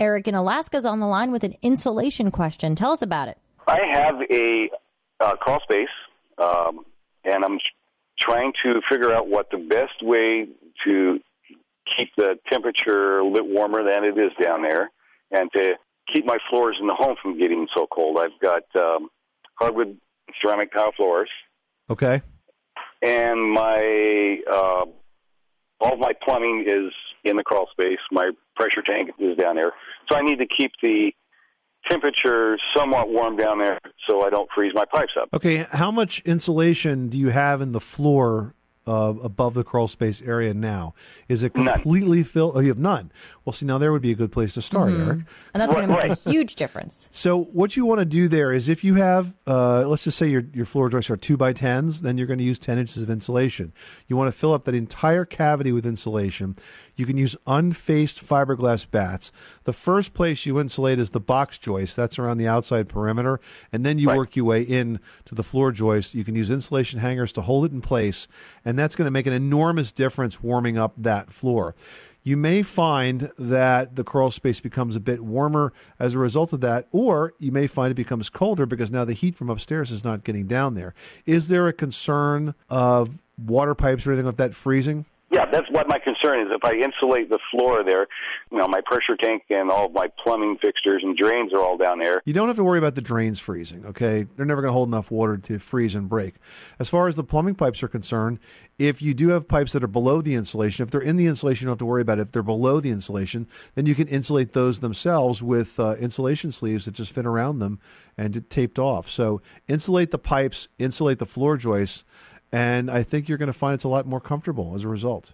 Eric in Alaska's on the line with an insulation question. Tell us about it. I have a uh, crawl space, um, and I'm trying to figure out what the best way to keep the temperature a little bit warmer than it is down there, and to keep my floors in the home from getting so cold. I've got um, hardwood ceramic tile floors. Okay. And my uh, my plumbing is in the crawl space. My pressure tank is down there, so I need to keep the temperature somewhat warm down there so I don't freeze my pipes up. Okay, how much insulation do you have in the floor uh, above the crawl space area now? Is it completely filled? Oh, you have none. Well, see, now there would be a good place to start, mm-hmm. Eric. And that's going to make a huge difference. So, what you want to do there is if you have, uh, let's just say your, your floor joists are 2 by 10s, then you're going to use 10 inches of insulation. You want to fill up that entire cavity with insulation. You can use unfaced fiberglass batts. The first place you insulate is the box joist. That's around the outside perimeter. And then you right. work your way in to the floor joist. You can use insulation hangers to hold it in place. And that's going to make an enormous difference warming up that floor you may find that the crawl space becomes a bit warmer as a result of that, or you may find it becomes colder because now the heat from upstairs is not getting down there. Is there a concern of water pipes or anything like that freezing? Yeah, that's what my concern is. If I insulate the floor there, you know, my pressure tank and all my plumbing fixtures and drains are all down there. You don't have to worry about the drains freezing, okay? They're never going to hold enough water to freeze and break. As far as the plumbing pipes are concerned, if you do have pipes that are below the insulation, if they're in the insulation, you don't have to worry about it. If they're below the insulation, then you can insulate those themselves with uh, insulation sleeves that just fit around them and taped off. So insulate the pipes, insulate the floor joists and I think you're going to find it's a lot more comfortable as a result.